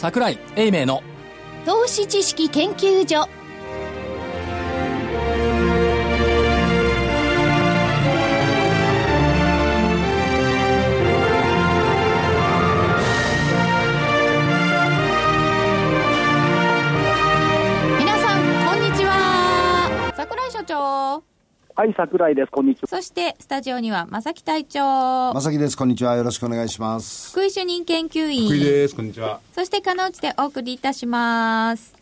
桜井英明の投資知識研究所。皆さんこんにちは。桜井所長。はい、桜井です。こんにちは。そしてスタジオには正木隊長まさきです。こんにちは。よろしくお願いします。福井主任研究員福井です。こんにちは。そして、かなうちでお送りいたします。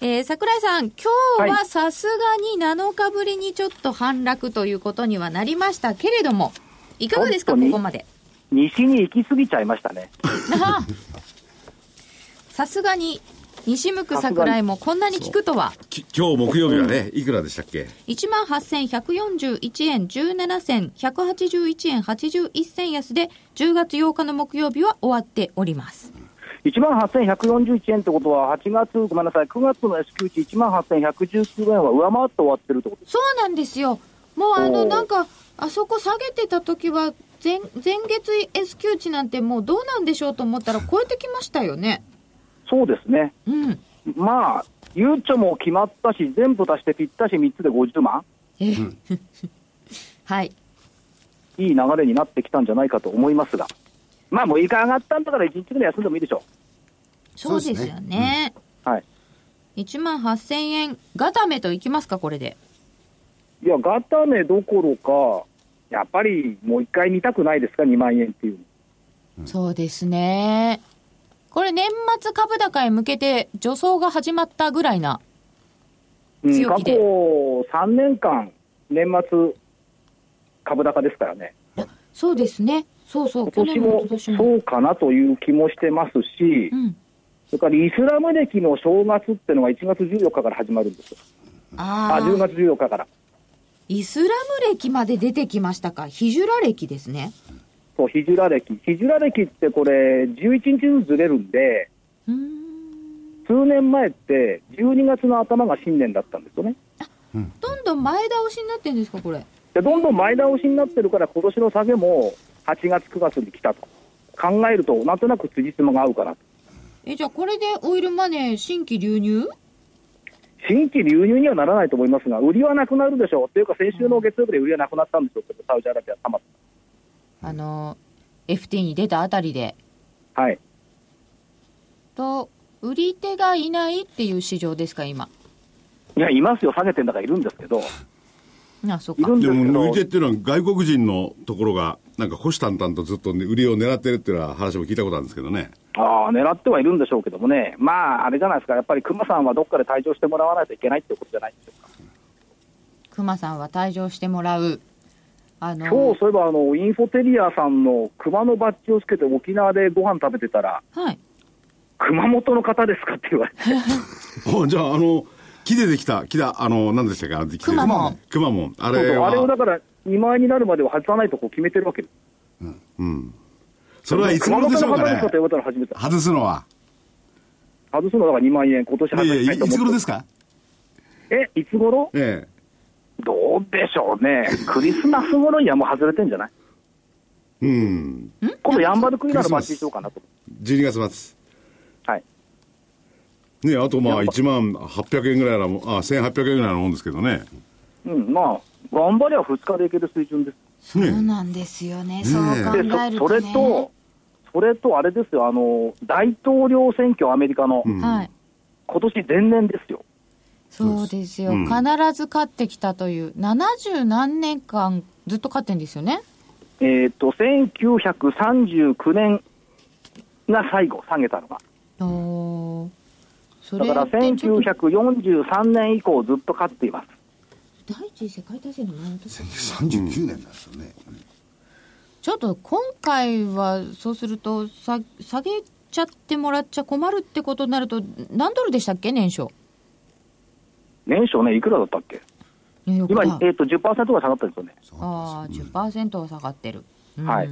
えー、桜井さん、今日はさすがに7日ぶりにちょっと反落ということにはなりましたけれども、いかがですか、ことこまで？西に行き過ぎちゃいましたね。あ さすがに、西向く桜井もこんなに効くとは、き今日木曜日はね、いくらでしたっけ？18,141円17銭、181円81銭安で、10月8日の木曜日は終わっております。1万8141円ってことは、8月、ごめんなさい、9月の S q 値1万8119円は上回って終わってるってこと。そうなんですよ。もうあの、なんか、あそこ下げてた時は、前、前月 S q 値なんてもうどうなんでしょうと思ったら 超えてきましたよね。そうですね。うん。まあ、ゆうちょも決まったし、全部足してぴったし3つで50万。え はい。いい流れになってきたんじゃないかと思いますが。まあ、6日上がったんだから1日ぐらい休んでもいいでしょそうですよね。う。はい。1万8000円、ガタメといきますか、これで。いや、ガタネどころか、やっぱりもう一回見たくないですか、2万円っていう。そうですね。これ年末株高へ向けて助走が始まったぐらいな。うん、過去強気で3年間、年末株高ですからね。そうですね。そうそう、去今年年も。そうかなという気もしてますし、うん。それからイスラム歴の正月っていうのが1月14日から始まるんですよ。あ、あ10あ、月14日から。イスラム歴まで出てきましたか。ヒジュラ歴ですね。そう、ヒジュラ歴。ヒジュラ歴ってこれ、11日ずつずれるんで。数年前って12月の頭が新年だったんですよね。どんどん前倒しになってんですか、これ。で、どんどん前倒しになってるから、今年の下げも8月、9月に来たと。考えると、なんとなく辻褄が合うかなと。え、じゃあこれでオイルマネー新規流入？新規流入にはならないと思いますが、売りはなくなるでしょう。というか、先週の月曜日で売りはなくなったんですよ、サウジアラビアたまっあの、FT に出たあたりで。はい。と、売り手がいないっていう市場ですか、今？いや、いますよ、下げてんだからいるんですけど、あ、そっかいる。んでも、売り手っていうのは外国人のところが、なんか虎視眈々とずっと、ね、売りを狙ってるっていうような話も聞いたことあるんですけどね。ああ、狙ってはいるんでしょうけどもね、まあ、あれじゃないですか、やっぱり熊さんはどっかで退場してもらわないといけないってことじゃないんでしょうか。熊さんは退場してもらう。あの、今日、そういえば、あの、インフォテリアさんの熊のバッジをつけて沖縄でご飯食べてたら、はい。熊本の方ですかって言われて、おじゃあ、あの、木でできた、木だ、あの、何でしたっけ？あの木でくまモンくまモン。あれは、あれをだから、2万円になるまでは外さないとこう決めてるわけです。うん。それはいつ頃でしょうかね？熊本の方ですかと。言われたら初めて。外すのは？外すのだから2万円、今年外いやいや、いしたいと思ってつ頃ですか？え、いつ頃？えどうでしょうね。クリスマス頃にはもう外れてんじゃない？え。うん。今度ヤンバルクイナのバッジにしようかなと。12月末。はい。ねあとまあやっぱ1万800円ぐらいなもん、あ、1800円ぐらいなもんですけどね。うん、まあ、頑張りは2日でいける水準です。そうなんですよね。そう考で、えると、ね。そそれと、それとあれですよ、あの、大統領選挙、アメリカの、うんはい。今年前年ですよ。そうですよ。うん必ず勝ってきたという、70何年間ずっと勝ってんですよね？えっ、と、1939年が最後、下げたのが。おだからってちょっと1943年以降ずっと勝っています。第一次世界大戦の前の時？39年ですよね。ちょっと今回はそうするとさ下げちゃってもらっちゃ困るってことになると何ドルでしたっけ年初？年初ね、いくらだったっけ？今、ニューヨークダウえっ、と、10%が下がったんですよね。ああ10%は下がってる、うんはい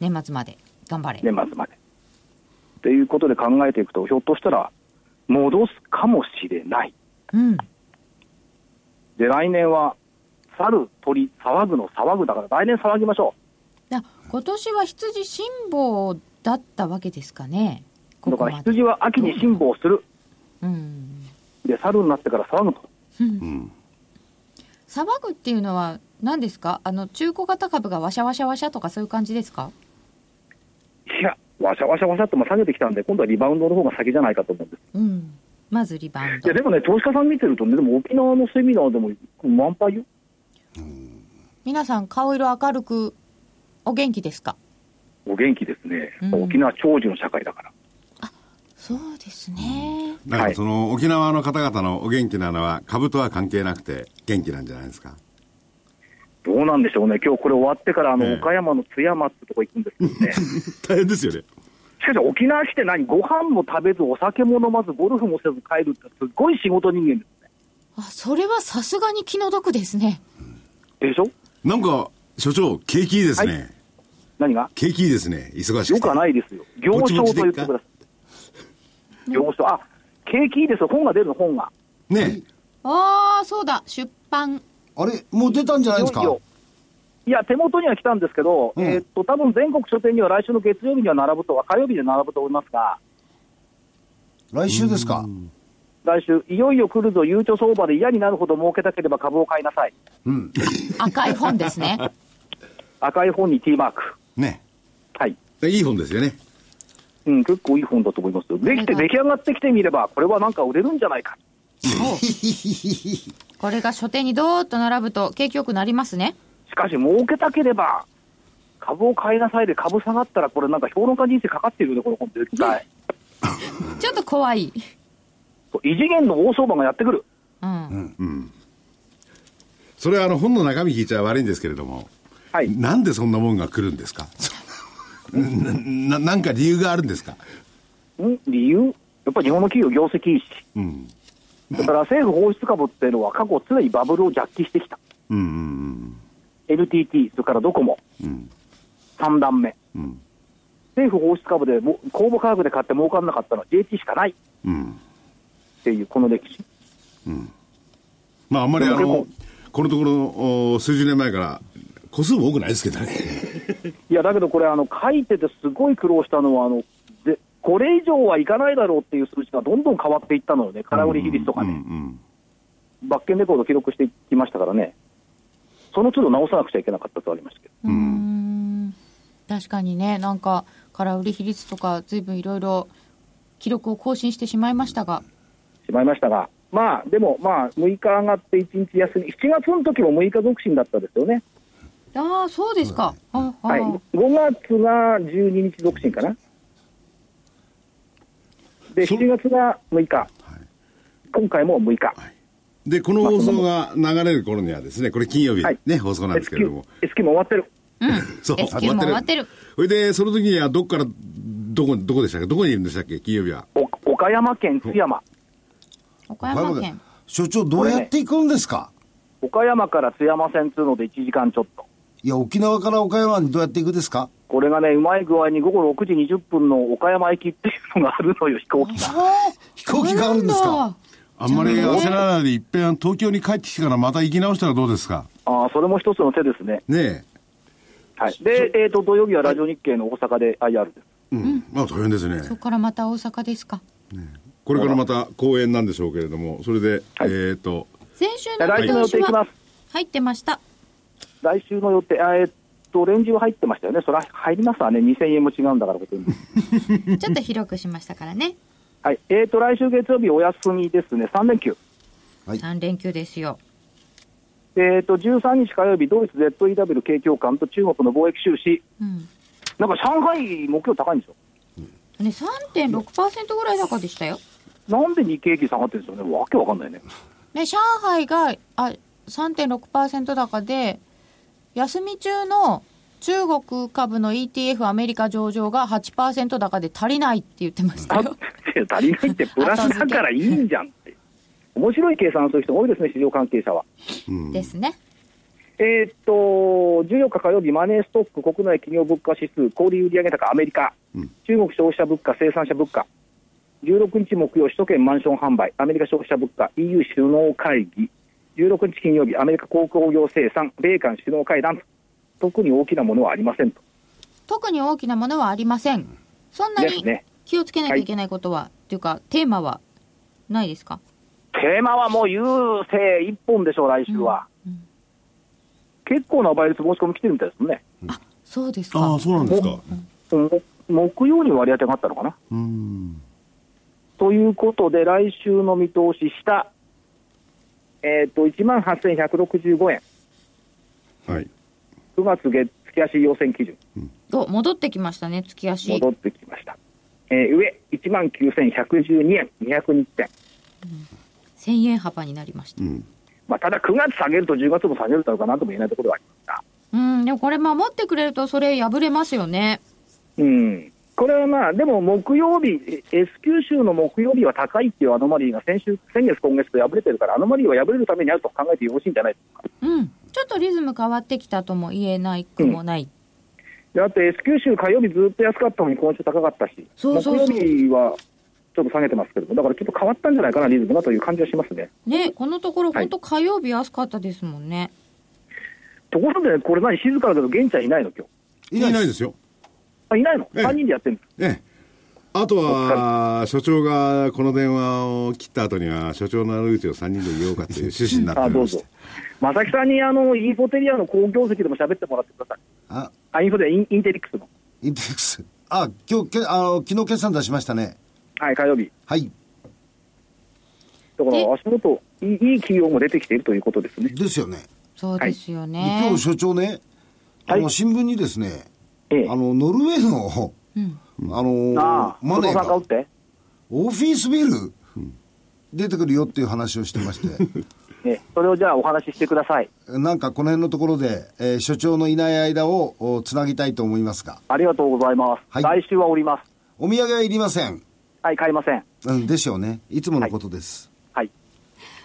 年末まで頑張れ、年末まで。ということで考えていくと、ひょっとしたら、戻すかもしれない。うんで、来年は、猿、鳥、騒ぐの騒ぐだから、来年騒ぎましょあ今年は羊辛抱だったわけですかねだからここまで。羊は秋に辛抱する。うん。で、猿になってから騒ぐと。騒ぐっていうのは何ですか？あの、中古型株がワシャワシャワシャとかそういう感じですか？いや、わしゃわしゃわしゃっても下げてきたんで、今度はリバウンドの方が先じゃないかと思うんです。うん。まずリバウンドいや、。でもね、投資家さん見てるとね、でも沖縄のセミナーでも満杯よ。皆さん顔色明るくお元気ですか？お元気ですね。うん沖縄長寿の社会だから。そうですね。なんかその沖縄の方々のお元気なのは株とは関係なくて元気なんじゃないですか？どうなんでしょうね。今日これ終わってから、あの、ええ岡山の津山ってとこ行くんですけどね。大変ですよね。しかし沖縄市って何？ご飯も食べず、お酒も飲まず、ゴルフもせず帰るってすごい仕事人間ですね。あ、それはさすがに気の毒ですね。でしょ？なんか、所長、景気いいですね。は何が？景気いいですね。忙しくて。よくはないですよ。業商と言ってください。業商、あ、景気いいですよ。本が出るの、本が。ねああ、そうだ、出版。あれもう出たんじゃないですか？いよいよいや、手元には来たんですけど、うんえーっと、多分全国書店には来週の月曜日には並ぶと、火曜日で並ぶと思いますが、来週ですか？来週、いよいよ来るぞ、ゆうちょ相場で嫌になるほど儲けたければ株を買いなさい。うん。赤い本ですね。赤い本に T マーク。ねはい。でいい本ですよね。うん、結構いい本だと思いますよ。できて出来上がってきてみれば、これはなんか売れるんじゃないか。これが書店にドーッと並ぶと景気よくなりますね。しかし、儲けたければ、株を買いなさいで株下がったら、これなんか評論家人生かかってるよね、この本絶対。ちょっと怖い。異次元の大相場がやってくる。うん。それはあの本の中身聞いちゃ悪いんですけれども、はい。なんでそんなもんが来るんですか？なななんか理由があるんですか？ん理由？やっぱり日本の企業業績いいし。うん。だから政府放出株っていうのは過去常にバブルをジャッキしてきた。うんうん NTT、それからドコモ、うん。3段目。うん。政府放出株でも公募価格で買って儲かんなかったのは JT しかない。っうん。ていうこの歴史。まああんまりあのこのところお数十年前から個数も多くないですけどね。いや、だけどこれ、あの書いててすごい苦労したのは、あのでこれ以上はいかないだろうっていう数字がどんどん変わっていったのよね、空売り比率とかうんうね、ん。バッケンレコード記録していきましたからね、その都度直さなくちゃいけなかったとありましたけど、うーん。確かにね、なんか、空売り比率とか、ずいぶんいろいろ記録を更新してしまいましたが。しまいましたが、まあ、でも、まあ、6日上がって1日休み、7月の時も6日独身だったですよね、ああ、そうですか。はい、5月が12日独身かな。で、そ7月が6日、今回も6日。でこの放送が流れる頃にはですねこれ金曜日はい。ね放送なんですけれども。S q も終わってる。そう。S q も終わってる。それでその時にはどっからどこどこでしたっけ？どこにいるんでしたっけ？金曜日は。お岡山県津山。岡山県。所長どうやって行くんですか？岡山から津山線通ので1時間ちょっと。いや、沖縄から岡山にどうやって行くですか？これがね、うまい具合に午後6時20分の岡山駅っていうのがあるのよ、飛行機が。飛行機があるんですか？あんまり焦らないでいっぺん東京に帰ってきてからまた行き直したらどうですか？ああ、それも一つの手ですね。ねはい。で、えっ、と、土曜日はラジオ日経の大阪で IR です。え、うん、まあ大変ですねそこからまた大阪ですか？これからまた公演なんでしょうけれどもそれで、はいえっ、と先週の来週の予見通しは定いきます。入ってました。来週の予定、あえっ、と、レンジは入ってましたよね。それは入りますわね。2000円も違うんだから。ちょっと広くしましたからね。はい。えっ、と、来週月曜日お休みですね。3連休。はい3連休ですよ。えっ、と、13日火曜日、ドイツ ZEW 景況感と中国の貿易収支。うん。なんか上海、目標高いんですよ。ね、3.6%ぐらい高でしたよ。なんで日経平均下がってるんですよね。わけわかんないね。ね、上海があ3.6%高で、休み中の中国株の ETF アメリカ上場が8%高で足りないって言ってましたあよ。足りないってプラスだからいいんじゃんって。面白い計算する人多いですね、市場関係者は。ですね。えーっと、14日火曜日、マネーストック国内企業物価指数、小売売上高アメリカ、中国消費者物価、生産者物価、16日木曜、首都圏マンション販売、アメリカ消費者物価、EU 首脳会議、16日金曜日、アメリカ鉱工業生産、米韓首脳会談と、特に大きなものはありませんと。特に大きなものはありません。そんなに。気をつけなきゃいけないことは、っていうか、テーマはないですか？テーマはもう優勢一本でしょう、来週は。結構な倍率申し込み来てるみたいですもんね。あ、そうですああ、か。そうなんですか。も木曜に割り当てがあったのかな。うん。ということで、来週の見通し下、えっ、と、1万8165円。はい。9月月月足要請基準、お、戻ってきましたね、月足。戻ってきました。えー上、1万9112円、202点。1000円幅になりました。うん。まあ、ただ9月下げると10月も下げるとかなんとも言えないところはありますが。うん、でもこれ守ってくれるとそれ破れますよね。うん。これはまあ、でも木曜日、え S 九州の木曜日は高いっていうアノマリーが先週、先月、今月と破れてるから、アノマリーは破れるためにあると考えてよろしいんじゃないですか。うん。ちょっとリズム変わってきたとも言えないくもない。であと S 九州火曜日ずっと安かったのに今週高かったし、そうそうそう木曜日はちょっと下げてますけども、だからちょっと変わったんじゃないかな、リズムがという感じはしますね。ね、このところはい本当火曜日安かったですもんね。ところで、これ何、静かだけど、玄ちゃんいないの、今日？いないですよ。あいないの、ええ ?3 人でやってるんですええ。あとは、所長がこの電話を切った後には、所長の悪口を3人で言おうかという 趣旨になっておあどうぞりまして。。正木さんにあのインフォテリアの好業績でも喋ってもらってください。あ、あ、インフォテリア、インインテリックスの。インテリックス？あ、今日、けあの、昨日決算出しましたね。はい、火曜日。はい。だからえ足元いい、いい企業も出てきているということですね。ですよね。そうですよでね。今日所長ね、あの、はい新聞にですね、ええ。あの、ノルウェーの、うん。あのああ、マネーがオフィスビル、出てくるよっていう話をしてまして、ええ、それをじゃあお話ししてください。なんかこの辺のところで、えー所長のいない間をおつなぎたいと思いますが、ありがとうございます。はい来週はおります。お土産はいりません。はい、買いません。うん、でしょうね。いつものことです。はい。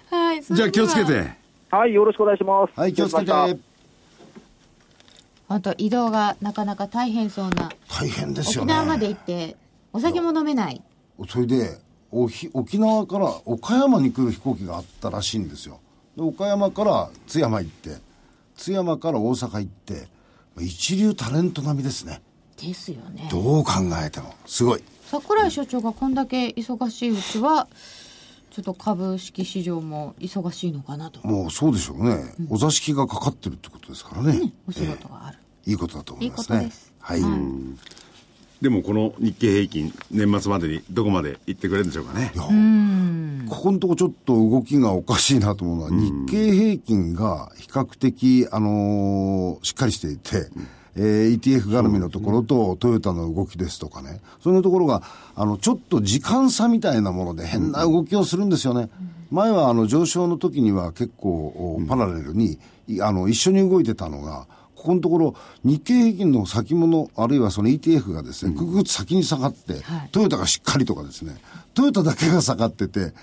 はい。じゃあ気をつけ。て。はい、よろしくお願いします。はい、気をつけて。失礼しました本当移動がなかなか大変そうな。大変ですよね。沖縄まで行って、お酒も飲めない。それで沖縄から岡山に来る飛行機があったらしいんですよで岡山から津山行って津山から大阪行って一流タレント並みですねですよね。どう考えてもすごい桜井所長がこんだけ忙しいうちは、ちょっと株式市場も忙しいのかなと。もうそうでしょうね、お座敷がかかってるってことですからね、お仕事がある。いいことだと思いますね。いいことです。はい、でもこの日経平均、年末までにどこまで行ってくれるんでしょうかね。うん。ここのとこちょっと動きがおかしいなと思うのは、日経平均が比較的、あのーしっかりしていて、えー ETF 絡みのところとトヨタの動きですとかね、そういうところが、あの、ちょっと時間差みたいなもので変な動きをするんですよね。前はあの上昇の時には結構おパラレルに、いあの、一緒に動いてたのが、ここのところ、日経平均の先物、あるいはその ETF がですね、ぐぐっと先に下がって、はいトヨタがしっかりとかですね、トヨタだけが下がってて、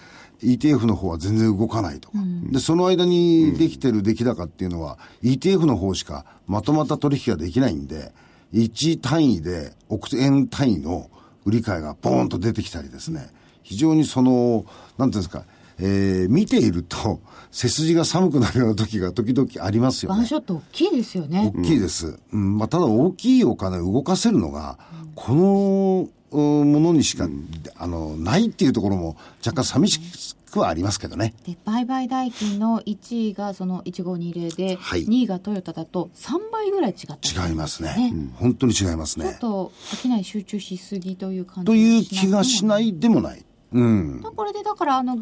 ETF の方は全然動かないとか。で、その間にできてる出来高っていうのは、ETF の方しかまとまった取引ができないんで、1単位で億円単位の売り買いがポーンと出てきたりですね、非常にその、なんていうんですか、えー見ていると、背筋が寒くなるような時が時々ありますよね。ワンショット大きいですよね。大きいです。うんまあ、ただ大きいお金を動かせるのが、このうんものにしか、あの、ないっていうところも若干寂しくはありますけどね。で、売買代金の1位がその1520で、はい2位がトヨタだと3倍ぐらい違って違いますね。うん本当に違いますちょっね。と商い集中しすぎという感じという気がしないいでもない。うん。これでだからあの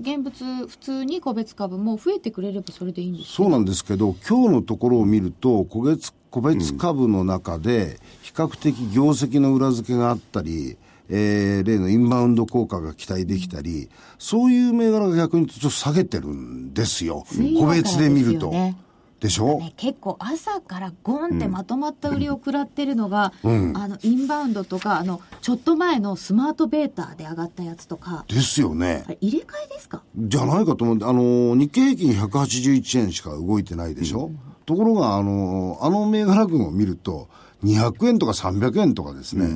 現物普通に個別株も増えてくれればそれでいいんですそうなんですけど、今日のところを見ると、個別個別株の中で、比較的業績の裏付けがあったり、えー例のインバウンド効果が期待できたり、そういう銘柄が逆にちょっと下げてるんですよ。個別で見ると。でしょ？ね、結構朝からゴンってまとまった売りを食らってるのが、あのインバウンドとかあのちょっと前のスマートベータで上がったやつとか。ですよね。入れ替えですか？じゃないかと思う。んで、あの、日経平均181円しか動いてないでしょ、ところが、あの、あの銘柄群を見ると、200円とか300円とかですね、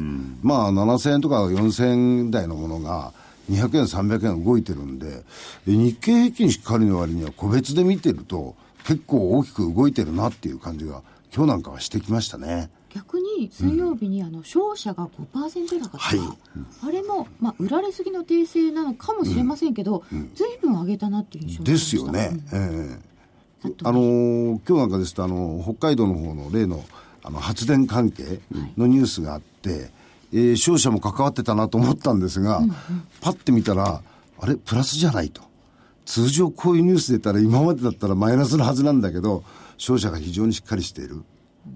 まあ7000円とか4000円台のものが、200円、300円動いてるんで、で日経平均しっかりの割には個別で見てると、結構大きく動いてるなっていう感じが、今日なんかはしてきましたね。逆に水曜日にあの商社が5%高とか、はい。あれも、まあ、売られすぎの訂正なのかもしれませんけど、ずいぶん。上げたなっていう印象でました。すよね。ええ。あとあのー今日なんかですと、あの、北海道の方の例の、あの、発電関係のニュースがあって、えー商社も関わってたなと思ったんですが、パッて見たら、あれ、プラスじゃないと。通常こういうニュース出たら今までだったらマイナスのはずなんだけど、商社が非常にしっかりしている。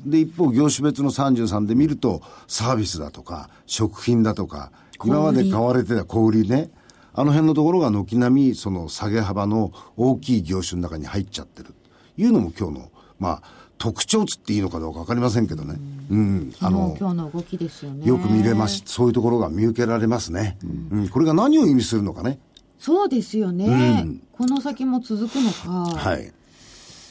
で、一方、業種別の33で見ると、サービスだとか、食品だとか、今まで買われてた小売りね、あの辺のところが軒並み、その下げ幅の大きい業種の中に入っちゃってる。いうのも今日の、まあ、特徴つっていいのかどうかわかりませんけどね。うん。あの、今日の動きですよねよく見れます。そういうところが見受けられますね。うん。これが何を意味するのかね。そうですよね、この先も続くのか、はい。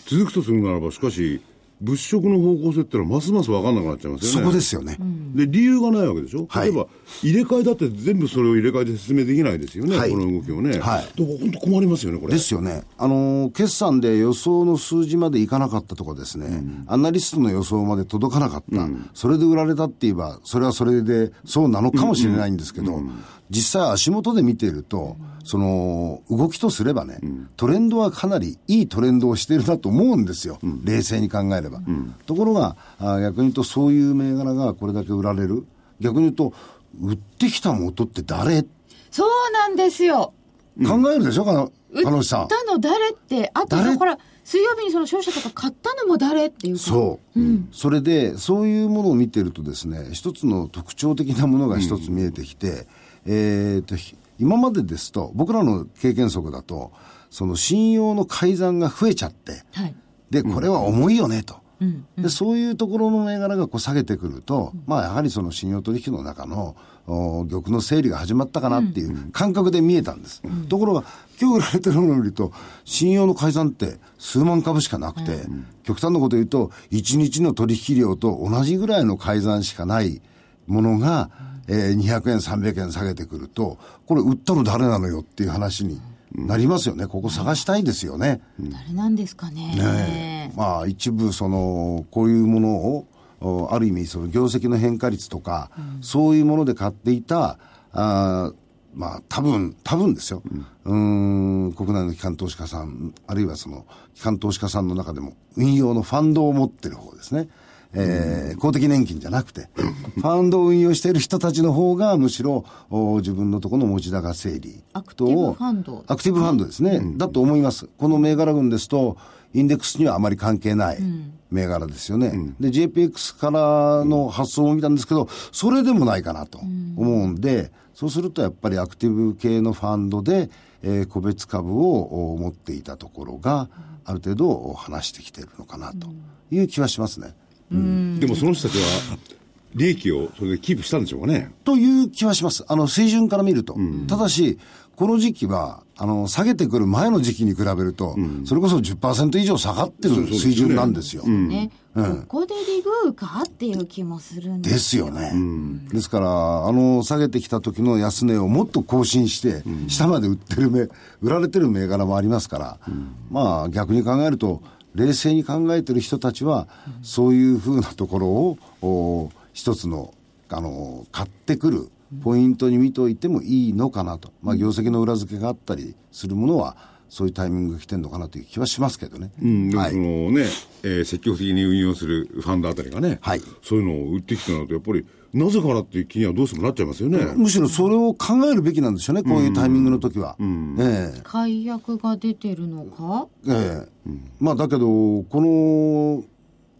続くとするならば、しかし、物色の方向性ってのはますます分かんなくなっちゃいますよね。そこですよね。で、理由がないわけでしょ、はい。例えば、入れ替えだって全部それを入れ替えて説明できないですよね、はい。この動きをね。はい。本当困りますよね、これ。ですよね。あのー決算で予想の数字までいかなかったとかですね、アナリストの予想まで届かなかった、それで売られたって言えば、それはそれでそうなのかもしれないんですけど、実際足元で見ていると、その、動きとすればね、トレンドはかなりいいトレンドをしているなと思うんですよ。冷静に考えれば。ところが、あ逆に言うとそういう銘柄がこれだけ売られる。逆に言うと、売ってきた元って誰？そうなんですよ。考えるでしょ、かの、売彼女さ。んっ。たの誰ってあと誰？ほら水曜日にその商社とか買ったのも誰っていうか。そう、それで、そういうものを見てるとですね、一つの特徴的なものが一つ見えてきて、えーと、ひ今までですと、僕らの経験則だと、その信用の改ざんが増えちゃって、はい。で、これは重いよねと。うん。で、そういうところの銘柄がこう下げてくると、まあやはりその信用取引の中のお玉の整理が始まったかなっていう感覚で見えたんです。ところが、今日売られてるものを見ると、信用の改ざんって数万株しかなくて、極端なこと言うと、1日の取引量と同じぐらいの改ざんしかないものが、えー200円、300円下げてくると、これ売ったの誰なのよっていう話になりますよね。ここ探したいですよね。誰なんですかね。ねえ。まあ一部そのこういうものをおある意味その業績の変化率とか、そういうもので買っていたあーまあ多分多分ですよ、うーん国内の機関投資家さんあるいはその機関投資家さんの中でも運用のファンドを持ってる方ですねえー公的年金じゃなくて、ファンドを運用している人たちの方が、むしろ、お自分のところの持ち高整理アクティブファンドアクティブファンドですね。だと思います。この銘柄群ですと、インデックスにはあまり関係ない銘柄ですよね。で、JPX からの発想を見たんですけど、それでもないかなと思うんで、そうするとやっぱりアクティブ系のファンドで、えー個別株をお持っていたところが、ある程度話してきているのかなという気はしますね。でもその人たちは、利益をそれでキープしたんでしょうかね。という気はします。あの、水準から見ると。ただし、この時期は、あの、下げてくる前の時期に比べると、それこそ10%以上下がってる水準なんですよ。ね、ここでリグーかっていう気もするんでですよね。ですから、あの、下げてきた時の安値をもっと更新して、下まで売ってる銘、売られてる銘柄もありますから、まあ逆に考えると、冷静に考えてる人たちは、そういうふうなところを、お一つの、あの、買ってくるポイントに見ておいてもいいのかなと。まあ業績の裏付けがあったりするものは、そういうタイミングが来てるのかなという気はしますけどね。うん、でものね、えー積極的に運用するファンドあたりがね、はいそういうのを売ってきてなると、やっぱり、なぜかなっていう気にはどうしてもなっちゃいますよね。むしろそれを考えるべきなんですよね、こういうタイミングの時は。ええ。解約が出てるのか？ええ。まあだけど、この、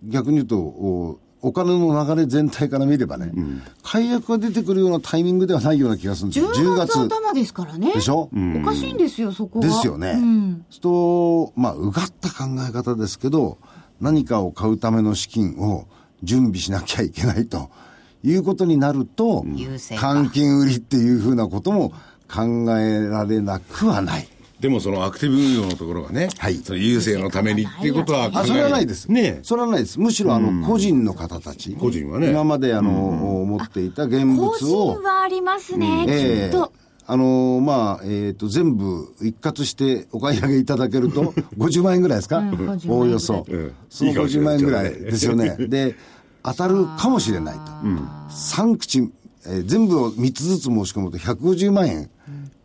逆に言うと、おお金の流れ全体から見ればね、解約が出てくるようなタイミングではないような気がするんですよ。10月。頭ですからね。でしょ、おかしいんですよそこは。ですよね。うん。と、まあ、うがった考え方ですけど、何かを買うための資金を準備しなきゃいけないということになると換金売りっていうふうなことも考えられなくはない。でもそのアクティブ運用のところがね、はい。その優勢のためにっていうことは考えあ、それはないです。ねそれはないです。むしろ、あの、個人の方たち。個人はね。今まで、あの、持っていた現物個人を、はありますね、ええきっと。あのまあ、えっ、と、全部一括してお買い上げいただけると、50万円ぐらいですか、うん50万円ぐらい。おおよそ。うん。そのいいかもしれ50ない万円ぐらいですよね。で、当たるかもしれないと。3口、えー全部を3つずつ申し込むと150万円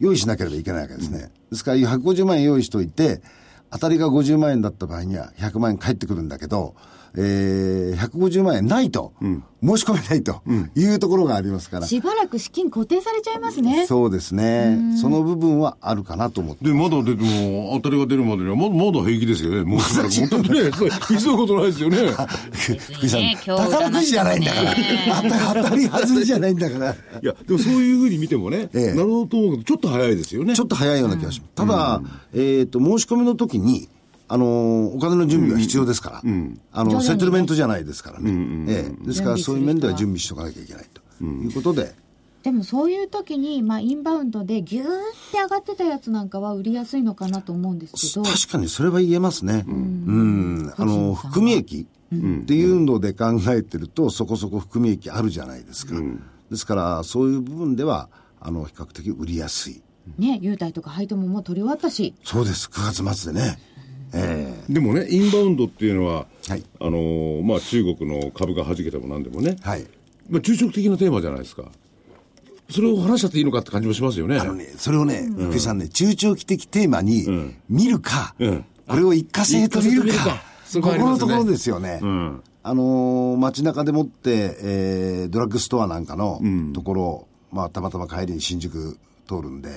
用意しなければいけないわけですね。ですから150万円用意しといて、当たりが50万円だった場合には100万円返ってくるんだけど、えー、150万円ないと、申し込めないというところがありますから、しばらく資金固定されちゃいますね。そうですね。その部分はあるかなと思って。で、まだ出ても、当たりが出るまでには、ままだ平気ですよね。もうしばらく。本当にね、そう急ぐことないですよね。福井さん、宝くじじゃないんだから。当た当たり外れじゃないんだから。いや、でもそういうふうに見てもね、ええなるほどと思うけど、ちょっと早いですよね。ちょっと早いような気がします。ただ、えっ、と、申し込みの時に、あのーお金の準備は必要ですから、あの、徐々にねセトルメントじゃないですからね。ええですから、そういう面では準備しておかなきゃいけないということで、でもそういう時に、まあ、インバウンドでギューって上がってたやつなんかは売りやすいのかなと思うんですけど。確かにそれは言えますね。うん。あの、含み益っていうので考えてると、そこそこ含み益あるじゃないですか。ですから、そういう部分では、あの、比較的売りやすい。ね、優待とか配当ももう取り終わったし。そうです。9月末でね。えでもね、インバウンドっていうのは、はい。あのーまあ、中国の株が弾けても何でもね、えはい。まあ、中長期的なテーマじゃないですか。それを話しちゃっていいのかって感じもしますよね。あのね、それをね、福井さんね、中長期的テーマに見るか、うん。これを一過性と見るかここのところですよね。ん。あのー街中でもって、えードラッグストアなんかのところ、まあ、たまたま帰りに新宿通るんで、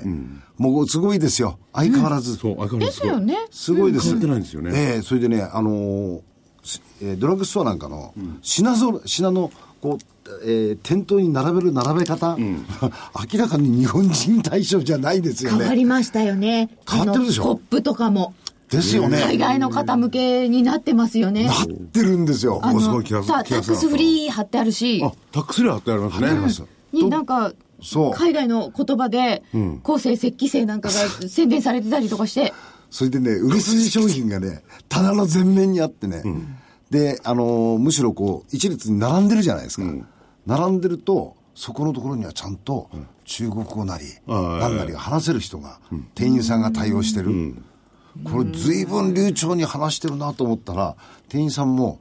もうすごいですよ。相変わらず。そう、相変わらずですよね。すごいです。変わってないんですよねええそれでね、あのーしえードラッグストアなんかの品ぞ、品の、こう、えー店頭に並べる並べ方、明らかに日本人対象じゃないですよね。変わりましたよね。変わってるでしょコップとかも。ですよね。海外の方向けになってますよね。なってるんですよ。あのもうすごい気がタ気がするタックスフリー貼ってあるし、あ、タックスレー貼ってありますね。貼ってありますになんか、そう。海外の言葉で、後世、石器製なんかが宣伝されてたりとかして、それでね、売れ筋商品がね、棚の前面にあってね、で、あのーむしろこう、一列に並んでるじゃないですか。並んでると、そこのところにはちゃんと、中国語なり、あ何なりが話せる人が、店員さんが対応してる。これ、随分流暢に話してるなと思ったら、店員さんも、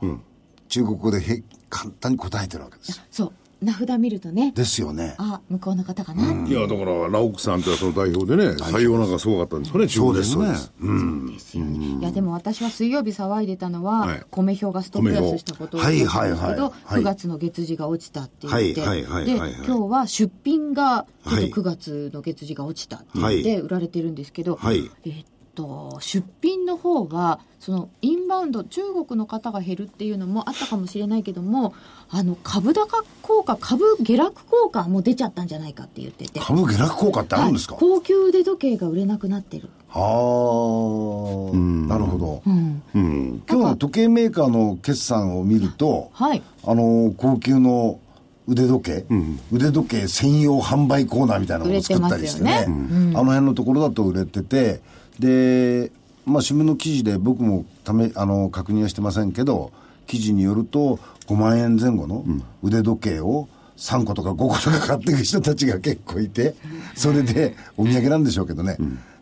中国語でへ簡単に答えてるわけです。よ。そう、名札見るとね、ですよね。あ、向こうの方かな、いや、だから、ラオクさんってその代表でね、採用なんかすごかったんですよね、中そうです、国でね。そうです。。うん。ですよね。いや、でも私は水曜日騒いでたのは、はい。米表がストップ安したことを米言表はいはいってたんですけど、はい9月の月次が落ちたって言って、はいはいはいで、今日は出品がちょっはい。と9月の月次が落ちたって言っはい。て売られてるんですけど、はい。えっと、出品の方は、そのインバウンド、中国の方が減るっていうのもあったかもしれないけども、あの株高効果、株下落効果も出ちゃったんじゃないかって言ってて。株下落効果ってあるんですか、はい高級腕時計が売れなくなってる。はあ、なるほど。うん。うん。今日の時計メーカーの決算を見ると、はい。あの、高級の腕時計、腕時計専用販売コーナーみたいなのを作ったりしてね、売れてますよあの辺のところだと売れてて、で、まあ、新聞の記事で僕もため、あの、確認はしてませんけど、記事によると、5万円前後の腕時計を3個とか5個とか買っていく人たちが結構いて、それでお土産なんでしょうけどね、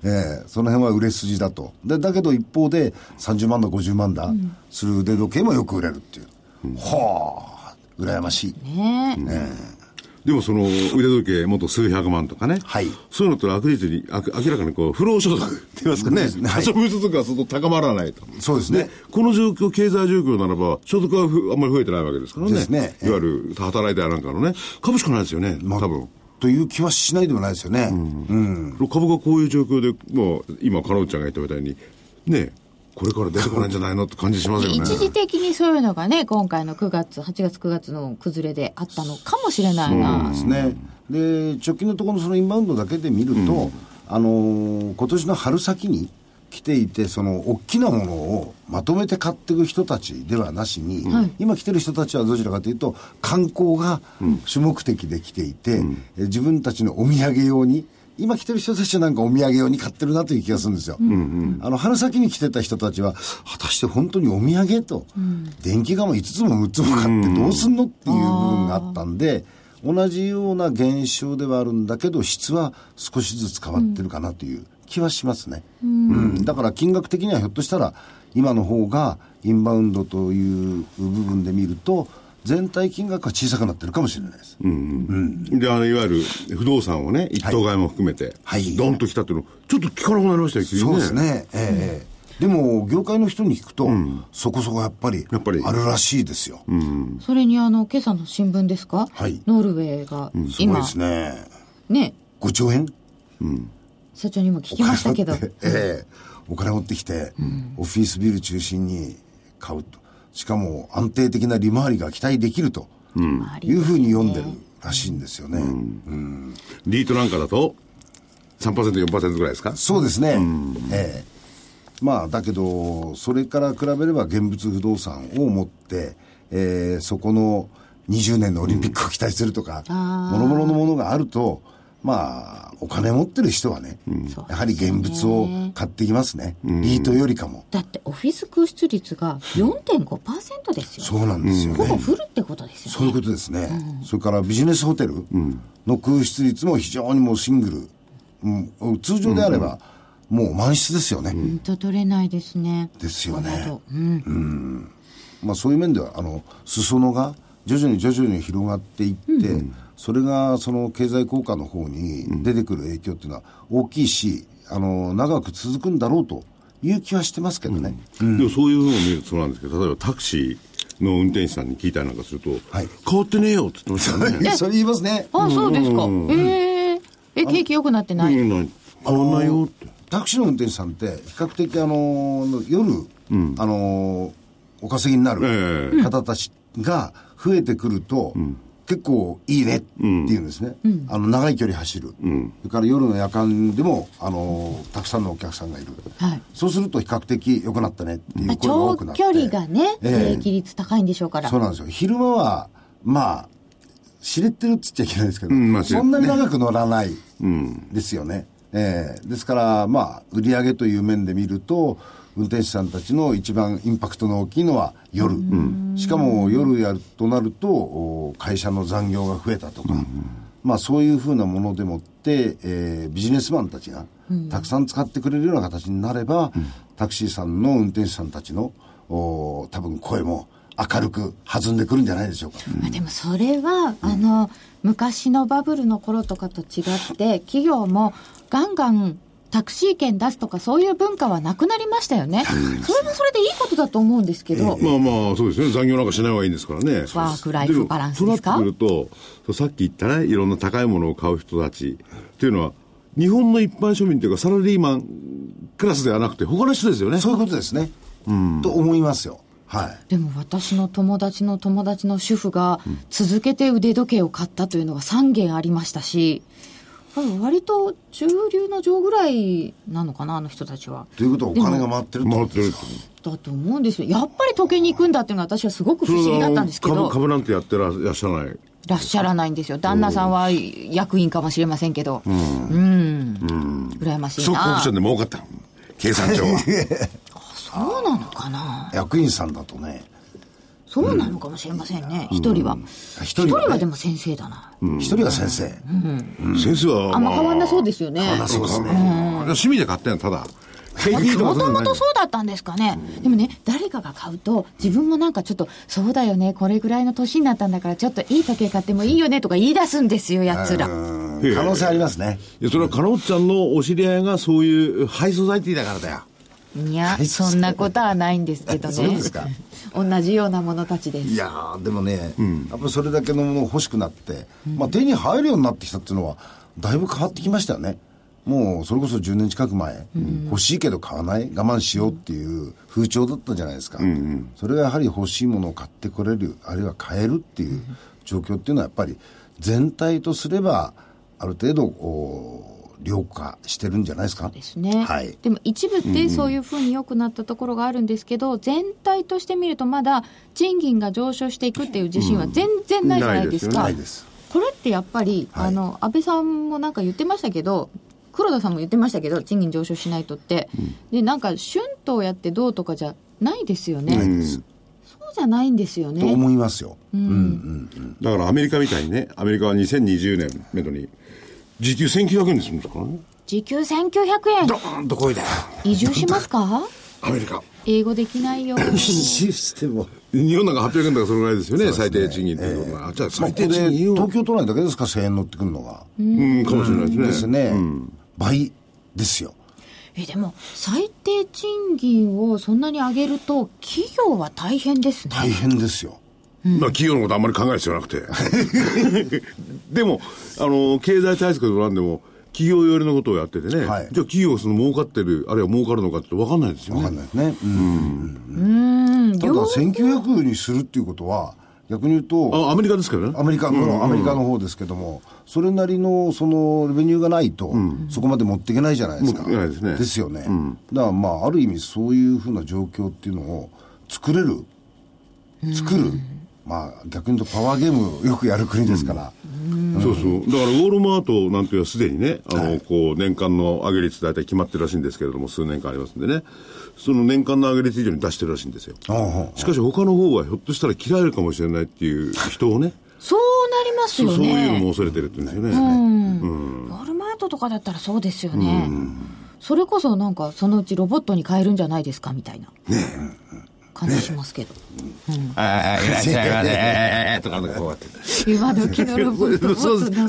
ええその辺は売れ筋だと。で、だけど一方で30万だ、50万だする腕時計もよく売れるっていう。はあ、羨ましい。ねでもその腕時計もっと数百万とかね。はいそういうのって悪率に、あ明らかにこう、不労所得って言いますかね。はい所得所得が相当高まらないと。そうですね。この状況、経済状況ならば、所得はふあんまり増えてないわけですからね。ですねいわゆる働いたなんかのね、株しかないですよね、まあ多分。という気はしないでもないですよね。うん。株がこういう状況で、もう、今、カノウちゃんが言ったみたいに、ね、これから出てこないんじゃないのって感じしますよね。一時的にそういうのがね、今回の9月、8月9月の崩れであったのかもしれないな。ですね。で、直近のところのそのインバウンドだけで見ると、あのー今年の春先に来ていて、その大きなものをまとめて買っていく人たちではなしに、今来てる人たちはどちらかというと、観光が主目的で来ていて、え自分たちのお土産用に、今来てる人たちはなんかお土産用に買ってるなという気がするんですよ。あの、春先に来てた人たちは、果たして本当にお土産と、電気釜5つも6つも買ってどうすんのっていう部分があったんで、同じような現象ではあるんだけど、質は少しずつ変わってるかなという気はしますね。うん。だから金額的にはひょっとしたら、今の方がインバウンドという部分で見ると、全体金額は小さくなってるかもしれないです。で、あの、いわゆる不動産をね、一等買いも含めて、はい。ドンと来たっていうの、ちょっと聞かなくなりましたよ、急にそうです。ね。ええでも、業界の人に聞くと、そこそこやっぱり、やっぱり。あるらしいですよ。それにあの、今朝の新聞ですか？はい。ノルウェーがすごい今、ですね。ね、5兆円？社長にも聞きましたけど。ええ。お金持ってきて、オフィスビル中心に買うと。しかも安定的な利回りが期待できるというふうに読んでるらしいんですよね。リートなんかだと、3%、4%ぐらいですか？そうですね。ええ。まあ、だけど、それから比べれば現物不動産を持って、えーそこの20年のオリンピックを期待するとか、もろもろのものがあると、まあ、お金持ってる人はね、やはり現物を買ってきますね。リートよりかも。だってオフィス空室率が4.5%ですよ。そうなんですよね。ほぼフルってことですよね。そういうことですね。それからビジネスホテルの空室率も非常にもうシングル。うん通常であれば、もう満室ですよね。本当取れないですね。ですよねそうだとうん。まあそういう面では、あの、裾野が徐々に徐々に広がっていって、それがその経済効果の方に出てくる影響っていうのは大きいし、あの、長く続くんだろうという気はしてますけどね。でもそういうのを見るとそうなんですけど、例えばタクシーの運転手さんに聞いたりなんかすると、はい変わってねえよって言ってましたね。それ言いますね。あ、そうですか。えええ、景気良くなってない？うん変わんないよって。タクシーの運転手さんって、比較的あの、夜、あの、お稼ぎになるえ方たちが増えてくると、結構いいねって言うんですね。あの、長い距離走る。それから夜の夜間でも、あの、たくさんのお客さんがいる。はい。そうすると比較的良くなったねっていまあう声が多長くなって。距離がね、ええ利益率高いんでしょうから。そうなんですよ。昼間は、まあ、知れてるっつっちゃいけないですけど、うんまあそんなに長く乗らないですよね。ええですから、まあ、売上という面で見ると、運転手さんたちの一番インパクトの大きいのは夜。しかも夜やるとなると、お会社の残業が増えたとか、まあそういうふうなものでもって、えービジネスマンたちがたくさん使ってくれるような形になれば、タクシーさんの運転手さんたちのお多分声も明るく弾んでくるんじゃないでしょうか。まあでもそれは、あの、昔のバブルの頃とかと違って、企業もガンガンタクシー券出すとかそういう文化はなくなりましたよね。それもそれでいいことだと思うんですけど、まあまあ、そうですね。残業なんかしない方がいいんですからね。ワークライフバランスですか？もそうなってくると、さっき言ったね、いろんな高いものを買う人たちっていうのは、日本の一般庶民というか、サラリーマンクラスではなくて、他の人ですよね。そういうことですね。と思いますよ。はい。でも私の友達の友達の主婦が続けて腕時計を買ったというのが3件ありましたし、割と中流の上ぐらいなのかな、あの人たちは。ということ？はお金が回ってるって回ってることですか。だと思うんですよ。やっぱり時計に行くんだっていうのが私はすごく不思議だったんですけ株ど、株なんてやってらっしゃらない。らっしゃらないんですよ。旦那さんは役員かもしれませんけど。うん。羨ましいなストックオプション。で儲かった。計算庁は。そうなのかな役員さんだとね、そうなのかもしれませんね。一人は。一一人人はでも先生だな。一人は先生。先生は、あんま変わんなそうですよね。そうですね。趣味で買ったんや、ただ。もともとそうだったんですかね。でもね、誰かが買うと、自分もなんかちょっと、そうだよね、これぐらいの年になったんだから、ちょっといい時計買ってもいいよねとか言い出すんですよ、やつら。うん可能性ありますね。いや、それは、かのっちゃんのお知り合いがそういうハイソサイティだからだよ。いや、そんなことはないんですけどね。そうですか。同じようなものたちです。いやーでもね、やっぱりそれだけのもの欲しくなって、まあ、手に入るようになってきたっていうのは、だいぶ変わってきましたよね。もうそれこそ10年近く前、欲しいけど買わない、我慢しようっていう風潮だったじゃないですか、それがやはり欲しいものを買ってこれる、あるいは買えるっていう状況っていうのは、やっぱり全体とすれば、ある程度お良化してるんじゃないですか？ですね、はい。でも一部ってそういうふうに良くなったところがあるんですけど、全体として見るとまだ賃金が上昇していくっていう自信は全然ないじゃないですか。ないです。これってやっぱり、はい。あの安倍さんもなんか言ってましたけど黒田さんも言ってましたけど賃金上昇しないとって、でなんか春闘やってどうとかじゃないですよね、そうじゃないんですよとね思いますよ。だからアメリカみたいにね、アメリカは2020年めどに、時給1900円で済むんだからね。時給1900円ドーンとこいだよ。移住しますか？アメリカ。英語できないよ。システムを。日本なんか800円とかそのぐらいですよね、最低賃金っていうのは。じゃあ最低賃金を。東京都内だけですか、1000円乗ってくるのが。うん、かもしれないですね。ですね。倍ですよ。え、でも、最低賃金をそんなに上げると、企業は大変ですね。大変ですよ。まあ企業のことあんまり考える必要なくて。でも、あの、経済対策でもなんでも、企業寄りのことをやっててね、はいじゃあ企業がその儲かってる、あるいは儲かるのかって分かんないですよね。わかんないですね。うん。うん。ただ、1900にするっていうことは、逆に言うと、あ、アメリカですからね。アメリカ、このアメリカの方ですけども、それなりのそのレベニューがないと、そこまで持っていけないじゃないですか。持っていけないですねですよね。だからまあ、ある意味そういうふうな状況っていうのを作れる、作る、まあ逆に言うとパワーゲームをよくやる国ですから、そうそう。だから、ウォールマートなんていうのはすでにね、あの、こう、年間の上げ率大体決まってるらしいんですけれども、数年間ありますんでね、その年間の上げ率以上に出してるらしいんですよ。うんうんしかし他の方はひょっとしたら嫌えるかもしれないっていう人をね、そうなりますそうよそういうのもね。恐れてるって言うんですよね。うん。ウォールマートとかだったらそうですよね。それこそなんか、そのうちロボットに変えるんじゃないですかみたいな。感じしますけど。ああ、いらっしゃいませ。とか、こうやって。今時のロボットそんなに。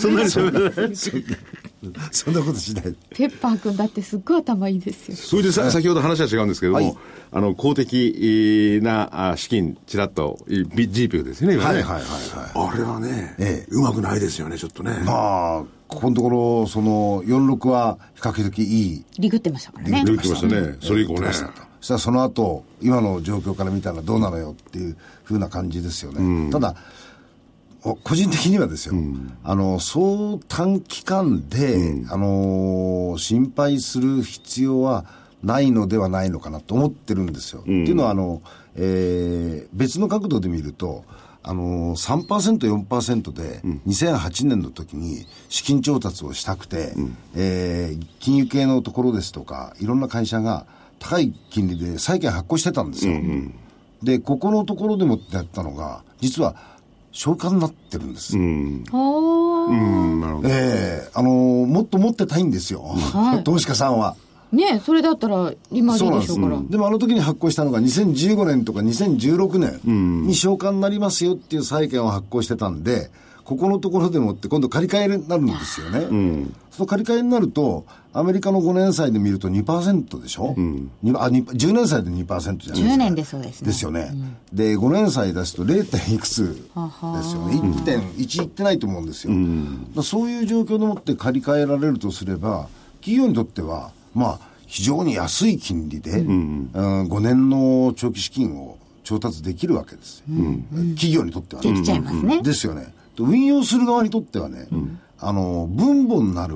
そんなことしない。ペッパーくんだってすっごい頭いいですよ。それでさ、先ほど話は違うんですけれども、はいあの、公的なあ資金、ちらっと、い GPU ですよね、今ね。はいはいはいはい。あれはね、ええうまくないですよね、ちょっとね。まあ、ここのところ、その46は比較的いいリグってましたからね。言ってましたね。それ以降ね。そしたらその後、今の状況から見たらどうなのよっていうふうな感じですよね。ただ、お個人的にはですよ、あの、そう短期間で、あのー心配する必要はないのではないのかなと思ってるんですよ。っていうのは、あの、えー別の角度で見ると、あのー、3%、4%で、2008年の時に資金調達をしたくて、えー金融系のところですとか、いろんな会社が高い金利で債券発行してたんですよ。で、ここのところでもってやったのが、実は、消化になってるんです。うん、なるほど。ええあのーもっと持ってたいんですよ。はい投資家さんは。ねそれだったら今でいいでしょうから。でもあの時に発行したのが2015年とか2016年に償還になりますよっていう債券を発行してたんで、ここのところでもって今度借り換えになるんですよね。その借り換えになると、アメリカの5年債で見ると2%でしょ、にあに ?10 年債で2%じゃないですか。10年でそうですねですよね。で、5年債出すと 0. 点いくつですよね。1.1いってないと思うんですよ。だからそういう状況でもって借り換えられるとすれば、企業にとっては、まあ、非常に安い金利で、うん5年の長期資金を調達できるわけですよ。企業にとってはね。できちゃいますね。ですよね。で運用する側にとってはね、あの、分母になる、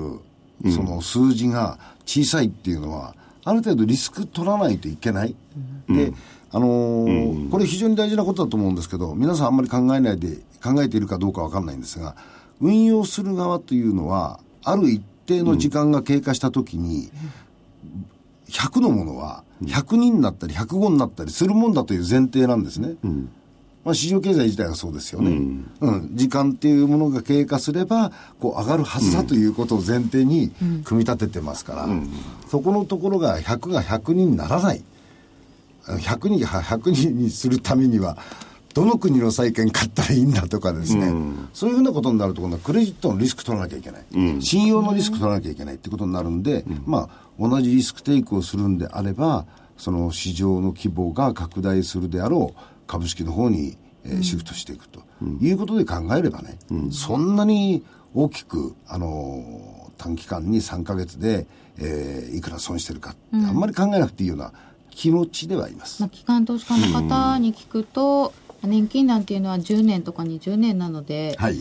その数字が小さいっていうのは、ある程度リスク取らないといけない。で、あのーこれ非常に大事なことだと思うんですけど、皆さんあんまり考えないで、考えているかどうかわかんないんですが、運用する側というのは、ある一定の時間が経過したときに、100のものは102になったり105になったりするもんだという前提なんですね。まあ、市場経済自体がそうですよね、うん。時間っていうものが経過すればこう上がるはずだということを前提に組み立ててますから、そこのところが100が100にならない。100人が100人にするためにはどの国の債券買ったらいいんだとかですね、そういうふうなことになると今度はクレジットのリスク取らなきゃいけない、信用のリスク取らなきゃいけないってことになるんで、まあ同じリスクテイクをするんであればその市場の規模が拡大するであろう株式の方に、えーシフトしていくということで考えればね、そんなに大きく、あのー短期間に3ヶ月で、えーいくら損してるかって、あんまり考えなくていいような気持ちではいます。まあ、機関投資家の方に聞くと、年金なんていうのは10年とか20年なので、はい、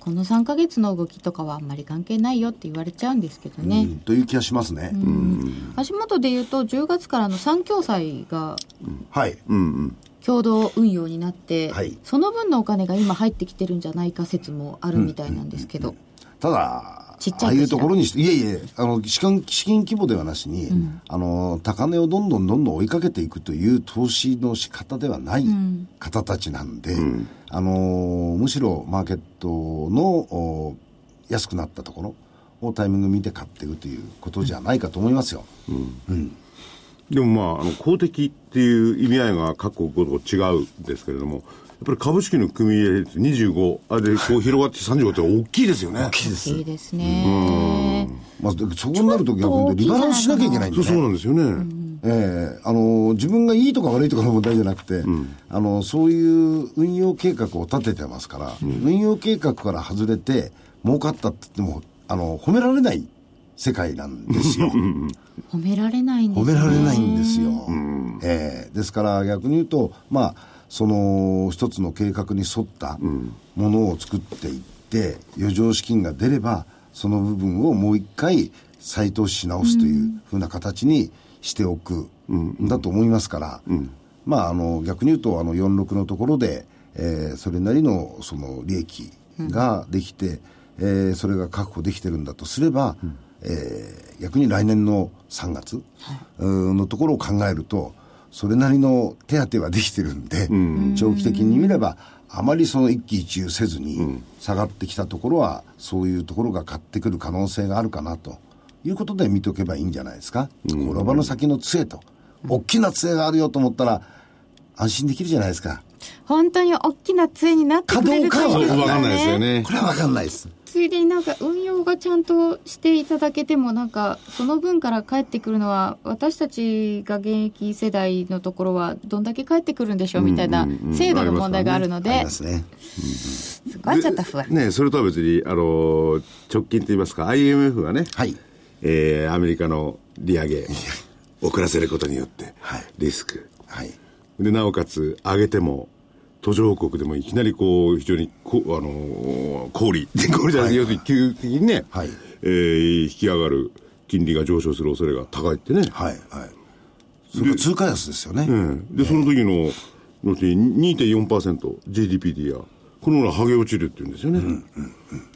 この3ヶ月の動きとかはあんまり関係ないよって言われちゃうんですけどうね。んという気がしますね。足元で言うと10月からの3共済がはい。うんうん。共同運用になって、はい。その分のお金が今入ってきてるんじゃないか説もあるみたいなんですけど、ただ、ちっちゃいああいうところにして、いえいえ、あの、資金、資金規模ではなしに、あの、高値をどんどんどんどん追いかけていくという投資の仕方ではない方たちなんで、あの、むしろマーケットのお安くなったところをタイミング見て買っていくということじゃないかと思いますよ。でもまあ、あの公的っていう意味合いが各国ごと違うんですけれども、やっぱり株式の組入れ率25、あれでこう広がって35って大きいですよね。大きいです。いいですね。まあ、そこになると逆にリバランスしなきゃいけないんでそうね。そうなんですよね。ええあの自分がいいとか悪いとかの問題じゃなくて、あのそういう運用計画を立ててますから、運用計画から外れて儲かったって言ってもあの褒められない世界なんですよ。褒められないんですね。褒められないんですよ、ええ。ですから逆に言うとまあその一つの計画に沿ったものを作っていって余剰資金が出ればその部分をもう一回再投資し直すというふうな形にしておくん。だと思いますから、まああの逆に言うとあの46のところで、えーそれなりのその利益ができて、えーそれが確保できてるんだとすれば、えー逆に来年の3月、のところを考えるとそれなりの手当てはできてるんで、長期的に見ればあまりその一喜一憂せずに下がってきたところはそういうところが買ってくる可能性があるかなということで見とけばいいんじゃないですか。転ばの先の杖と大きな杖があるよと思ったら安心できるじゃないですか。本当に大きな杖になってくれるといいですよね。わかんないですよねこ。れはわかんないです。ついでになんか運用がちゃんとしていただけてもなんかその分から返ってくるのは私たちが現役世代のところはどんだけ返ってくるんでしょうみたいな制度の問題があるので。ますね。すごいちょっと不安。ね、それとは別に、あの、直近といいますか、IMF がね、はい。えーアメリカの利上げ、遅らせることによってはい、リスク。はい。で、なおかつ、上げても、途上国でもいきなりこう、非常にこ、あのー、氷、氷じゃない、要するに急激にね、はいえー引き上がる金利が上昇する恐れが高いってね。はい。はい。それが通貨安ですよね。うんで、その時の、のち2.4%、GDP や、このような剥げ落ちるっていうんですよね。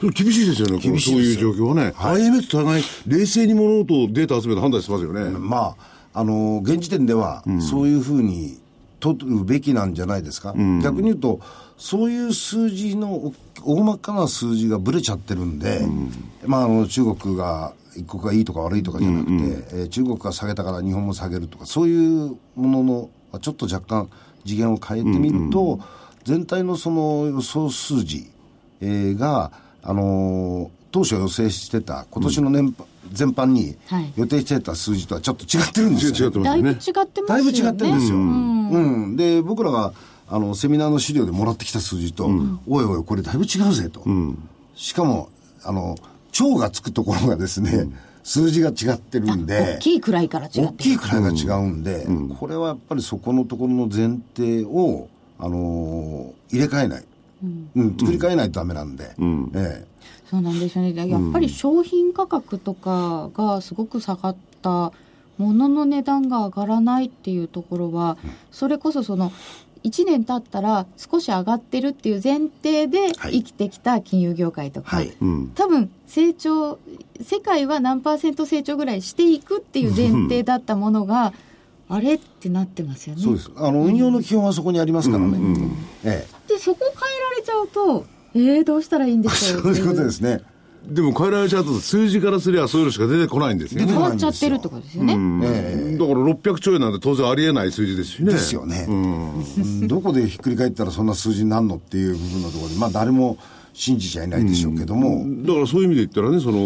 それ厳しいですよね、厳しいそういう状況はね。IMF 互い冷静に物事をデータ集めて判断してますよね。まあ、あの、現時点では、そういうふうに取るべきなんじゃないですか？逆に言うと、そういう数字の大まかな数字がぶれちゃってるんで、まあ、あの、中国が、一国がいいとか悪いとかじゃなくて、えー中国が下げたから日本も下げるとか、そういうものの、ちょっと若干次元を変えてみると、全体のその予想数字、えーが、あのー当初予定してた、今年の年、全般にはい予定してた数字とはちょっと違ってるんですよ。違ってますよねだいぶ違。ってますよね。だいぶ違ってるんですよ。うん。で、僕らが、あの、セミナーの資料でもらってきた数字と、おいおい、これだいぶ違うぜと。しかも、あの、超がつくところがですね、数字が違ってるんで大、きいくらいから違って大きいくらいが違うんで、これはやっぱりそこのところの前提を、あのー入れ替えない。うん、作り変えないとダメなんで、ええそうなんですよね。やっぱり商品価格とかがすごく下がった、物の値段が上がらないっていうところは、それこそその、1年経ったら少し上がってるっていう前提ではい生きてきた金融業界とか、はい。多分成長、世界は何パーセント成長ぐらいしていくっていう前提だったものが、あれってなってますよね。そうです。あの、運用の基本はそこにありますからね。えで、そこ変えられちゃうと、えー、どうしたらいいんでえ。しょう？そういうことですね。でも変えられちゃうと数字からすればそういうのしか出てこないんですよね。変わっちゃってるってことですよね。ええだから600兆円なんて当然ありえない数字ですしね。ですよね、うんどこでひっくり返ったらそんな数字になるのっていう部分のところで、まあ、誰も信じちゃいないでしょうけども、だからそういう意味で言ったらね、その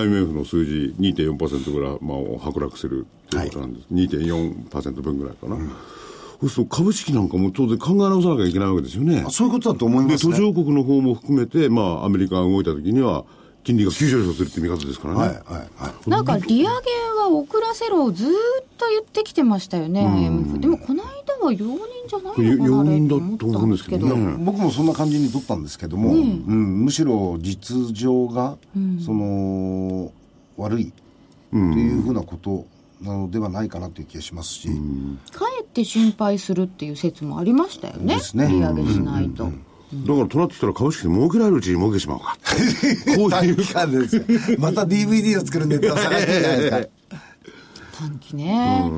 IMF の数字2.4%ぐらい、まあ、剥落するということなんです。2.4%分ぐらいかな。そうすると株式なんかも当然考え直さなきゃいけないわけですよね。そういうことだと思いで、ますね。途上国の方も含めて、まあ、アメリカが動いた時には、金利が急上昇するって見方ですからね。はいはいはいなんか利上げは遅らせろをずーっと言ってきてましたよね、IMF。でもこの間は容認じゃないのかな容認だと思うんですけどね僕もそんな感じに取ったんですけども、うんむしろ実情が、その悪いというふうなことなのではないかなという気がしますし、かえって心配するっていう説もありましたよね。ですね。利上げしないと。だから、となってきたら株式で儲けられるうちに儲けてしまおうか。こういう。また DVD を作るネタを探してるじゃないですか。短期ね。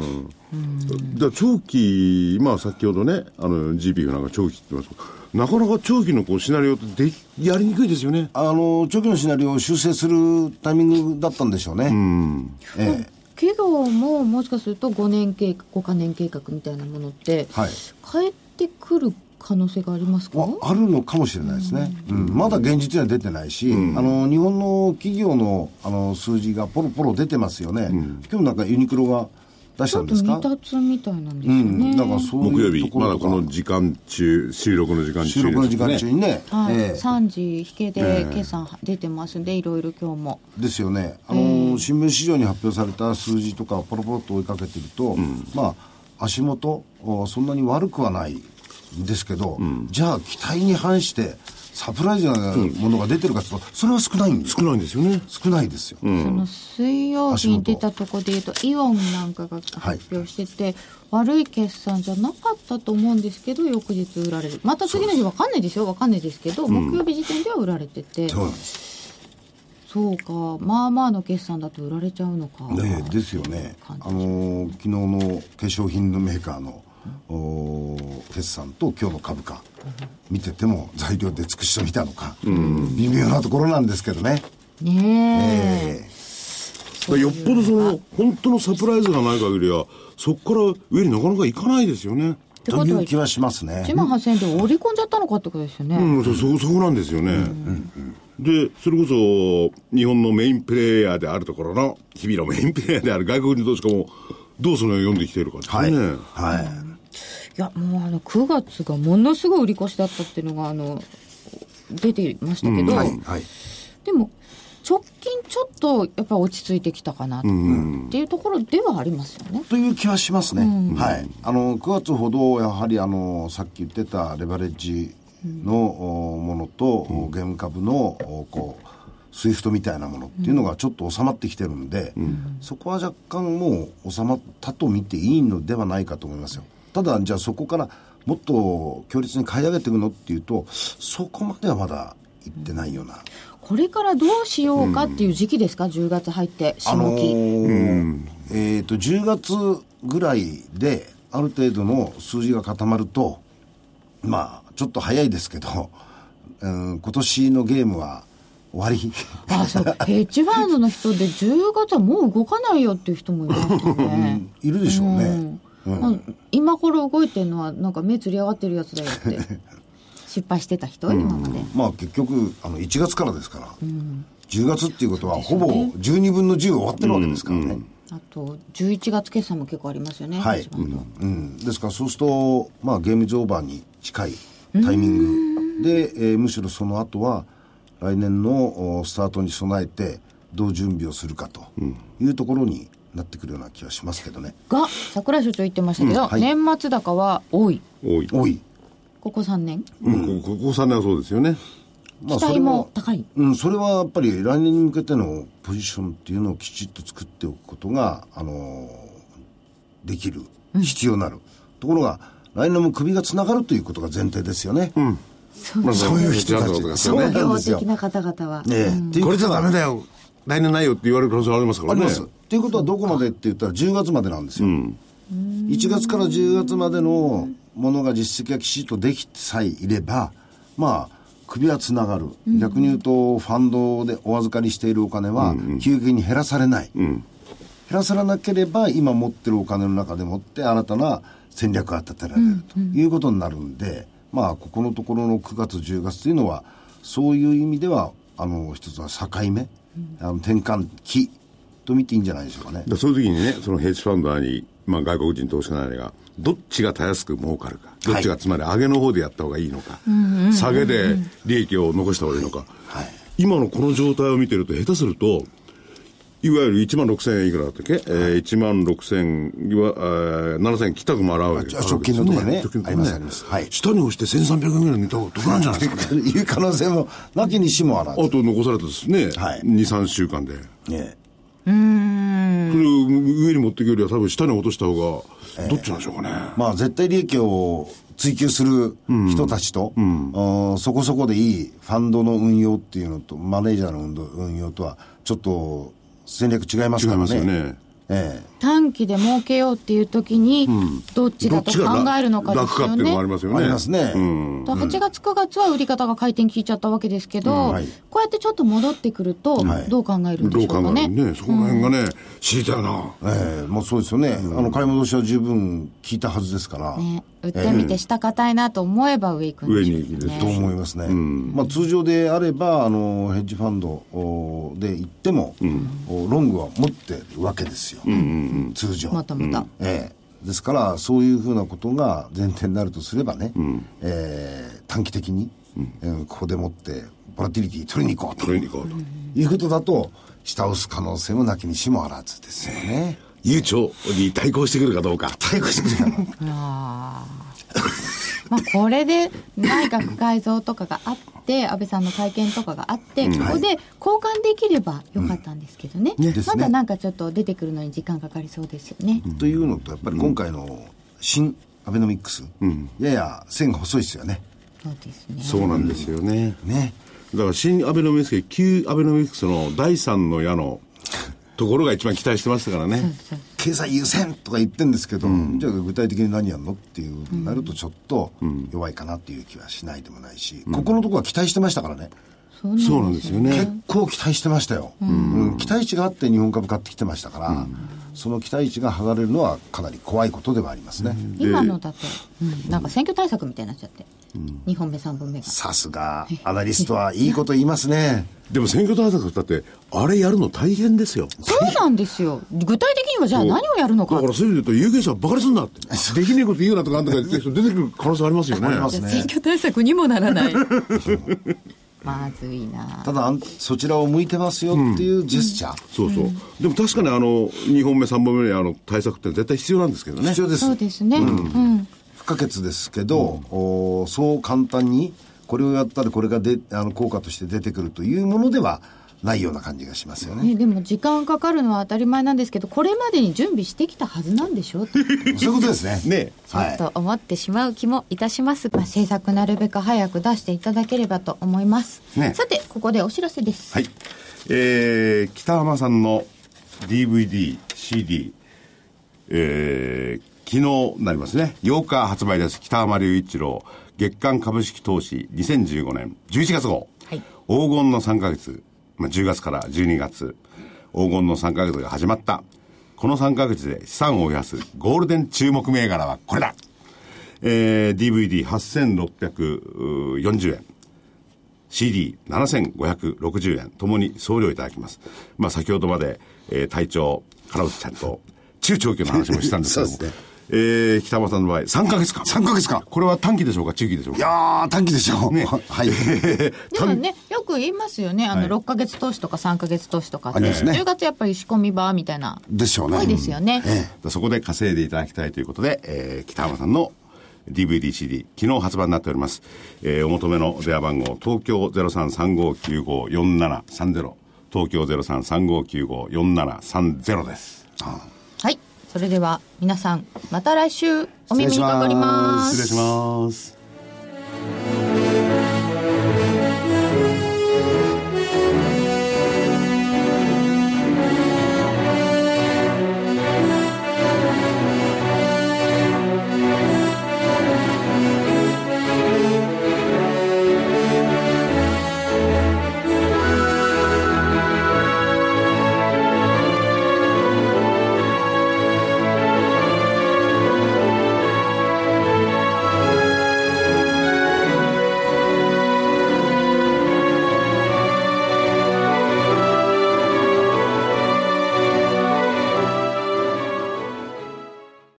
だから長期、まあ先ほどね、あの GP がなんか長期って言ってますけど、なかなか長期のこうシナリオってでやりにくいですよね。あの長期のシナリオを修正するタイミングだったんでしょうね。ええ企業ももしかすると5年計画5か年計画みたいなものって、はい。変えてくる可能性がありますか？はあるのかもしれないですね、うん。まだ現実には出てないし、あの日本の企業のあの数字がポロポロ出てますよね、今日なんかユニクロが出したんですか？未達みたいなんですね、ん、だからそう木曜日いうと、こまだこの時間中、収録の時間中収録の時間中にね、はい。ええ。3時引けで決算出てますんで、いろいろ今日も。ですよね、あの新聞市場に発表された数字とか、ポロポロっと追いかけてると、まあ、足元、おそんなに悪くはないんですけど、じゃあ、期待に反して、サプライズなものが出てるかというと、それは少ないんです少ないんですよね。少ないですよ。その水曜日に出たところでいうと、イオンなんかが発表してて、悪い決算じゃなかったと思うんですけど、翌日売られる。また次の日わかんないですよ、わかんないですけど、木曜日時点では売られてて、そうなんですそうか、まあまあの決算だと売られちゃうのか。ねえですよね、あのー昨日の化粧品のメーカーの、決算と今日の株価、見てても材料で尽くしてみたのか、微妙なところなんですけどね。ねえ。えよっぽどその、本当のサプライズがない限りは、そこから上になかなかいかないですよね。えという気はしますね1。万8000円で織り込んじゃったのかってことですよね。うん、そ、そ、そこなんですよね。で、それこそ、日本のメインプレイヤーであるところの、日々のメインプレイヤーである外国人投資家も、どうそれを読んできているかですよはい。ね。はい。いや、もうあの、9月がものすごい売り越しだったっていうのが、あの、出てましたけど、はい。はい。でも、直近ちょっとやっぱ落ち着いてきたかなと、っていうところではありますよね。という気はしますね。はい。あの、9月ほど、やはりあの、さっき言ってたレバレッジの、おものと、おゲーム株の、おこう、シフトみたいなものっていうのがちょっと収まってきてるんで、そこは若干もう収まったと見ていいのではないかと思いますよ。ただ、じゃあそこからもっと強烈に買い上げていくのっていうと、そこまではまだいってないような。これからどうしようかっていう時期ですか、10月入って、下あの期。ーえっ、と、10月ぐらいで、ある程度の数字が固まると、まあ、ちょっと早いですけど、うん、今年のゲームは終わり。あ、そう、ヘッジファンドの人で10月はもう動かないよっていう人もいますよね。いるでしょうね。今頃動いてるのはなんか目つり上がってるやつだよって。失敗してた人、今まで。まあ結局、あの、1月からですから、10月っていうことは、ほぼ12分の10終わってるわけですからね。あと11月決算も結構ありますよね、はい。うん、ですからそうすると、まあ、ゲームズオーバーに近いタイミング。で、えーむしろその後は来年のおスタートに備えてどう準備をするかというところになってくるような気がしますけどね。が桜井所長言ってましたけど、うんはい。年末高は多い。多い。多い、ここ3年？うん、こここ3年はそうですよね。まあ期待も高い、うん、それはやっぱり来年に向けてのポジションっていうのをきちっと作っておくことが、あのーできる、必要なる、ところが来年も首がつながるということが前提ですよね。まあそういう人たち。がそうなん業ですよ。的な方々は、ねうこれじゃダメだよ。来年ないよって言われる可能性ありますからね。あります。っていうことはどこまでって言ったら10月までなんですよ。1月から10月までのものが実績がきちっとできてさえいれば、まあ、首はつながる。逆に言うと、ファンドでお預かりしているお金は、急激に減らされない。減らされなければ、今持ってるお金の中でもって、新たな戦略が立てられるということになるんで、まあ、ここのところの9月、10月というのは、そういう意味では、あの、一つは境目、あの転換期と見ていいんじゃないでしょうかね。だそういう時にね、そのヘッジファンドなり、まあ外国人投資家なりが、どっちがたやすく儲かるか、どっちがつまり上げの方でやった方がいいのか、下げで利益を残した方がいいのか、はい。今のこの状態を見てると、下手すると、いわゆる1万6000円いくらだったっけ、えー、1万6000は、えー、7000円切ったくも洗うわけです。あ直近のとかね直近のとありますあります。はい。下に押して1300円ぐらい抜いた方が得なんじゃないですかね。いう可能性もなきにしもあらず。あと残されたですね、はい。2、3週間で。ねそれを上に持っていくよりは多分下に落とした方が、どっちなんでしょうかね。まあ絶対利益を追求する人たちと、うんそこそこでいいファンドの運用っていうのと、マネージャーの運用とは、ちょっと戦略違います違いからね。ますよね。ええ短期で儲けようっていう時に、どっちだと考えるのかですよ楽かっていうのもありね。ますよね。ありますね。うん。と8月、9月は売り方が回転効いちゃったわけですけど、はいこうやってちょっと戻ってくるとはい、どう考えるんでしょうかね。えるね。そこら辺がね、知りたいな。ええもうそうですよね。あの、買い戻しは十分効いたはずですから。ね、売ってみて下硬いなと思えば上行くんでしょう上に行くねと思いますね、まあ、通常であればあのヘッジファンドおで行っても、おロングは持ってるわけですよ、通常。もともと。ええ。ですからそういうふうなことが前提になるとすればね、えー短期的に、えーここでもってボラティリティ取りに行こうと。取りに行こうと。いうことだと下押す可能性もなきにしもあらずですよね。悠長に対抗してくるかどうか。対抗してくれたのまあ、これで内閣改造とかがあって、安倍さんの会見とかがあって、ここで交換できればよかったんですけどね、ですね。まだなんかちょっと出てくるのに時間かかりそうですよね。というのとやっぱり今回の新アベノミックス、やや線が細いですよね。そうですね。そうなんですよね。ね。だから新アベノミクス、旧アベノミクスの第三の矢のところが一番期待してましたからね。経済優先とか言ってるんですけど、じゃあ具体的に何やるのっていうなるとちょっと弱いかなっていう気はしないでもないし、ここのところは期待してましたからね、そうなんですよ結ね。構期待してましたよ、うん期待値があって日本株買ってきてましたから、その期待値が剥がれるのはかなり怖いことではありますね、今のだと、うん、なんか選挙対策みたいになっちゃって、2本目、3本目が。さすがアナリストはいいこと言いますね でも選挙対策だって、あれやるの大変ですよ。そうなんですよ。具体的にはじゃあ何をやるのかだか。らそういう意味で言うと、有権者はバカにすんなって。できねえこと言うなとかなんとか出てくる可能性ありますよね。ありますね選挙対策にもならない。まずいなただそちらを向いてますよっていうジェスチャー、そうそう。でも確かにあの、2本目、3本目にあの対策って絶対必要なんですけどね。必要ですそうですね。うん。不可欠ですけど、おそう簡単にこれをやったらこれがであの効果として出てくるというものではないような感じがしますよね。ね、でも時間かかるのは当たり前なんですけど、これまでに準備してきたはずなんでしょうそういうことですね。ねはい。と思ってしまう気もいたします。まあ、政策なるべく早く出していただければと思います。ねさて、ここでお知らせです。はい。えー、北浜さんの DVD、CD、えー、昨日になりますね。8日発売です。北浜隆一郎、月間株式投資2015年11月号。はい黄金の3ヶ月、まあ、10月から12月、黄金の3ヶ月が始まった。この3ヶ月で資産を増やすゴールデン注目銘柄はこれだえー、DVD8640 円。CD7560 円。ともに送料いただきます。まあ先ほどまで、えー隊長、金内ちゃんと中長期の話もしたんですけども。そうですねえー、北間さんの場合、3ヶ月間。3ヶ月間これは短期でしょうか、中期でしょういや短期でしょう。はい。でもね、よく言いますよね。あの、6ヶ月投資とか3ヶ月投資とかって。ありますね10月やっぱり仕込み場みたいな。でしょうね。多いですよね。えそこで稼いでいただきたいということで、えー、北浜さんの DVD、CD、昨日発売になっております。えー、お求めの電話番号、東京0335954730、東京0335954730です。はい。それでは皆さんまた来週お耳にかかります。失礼します。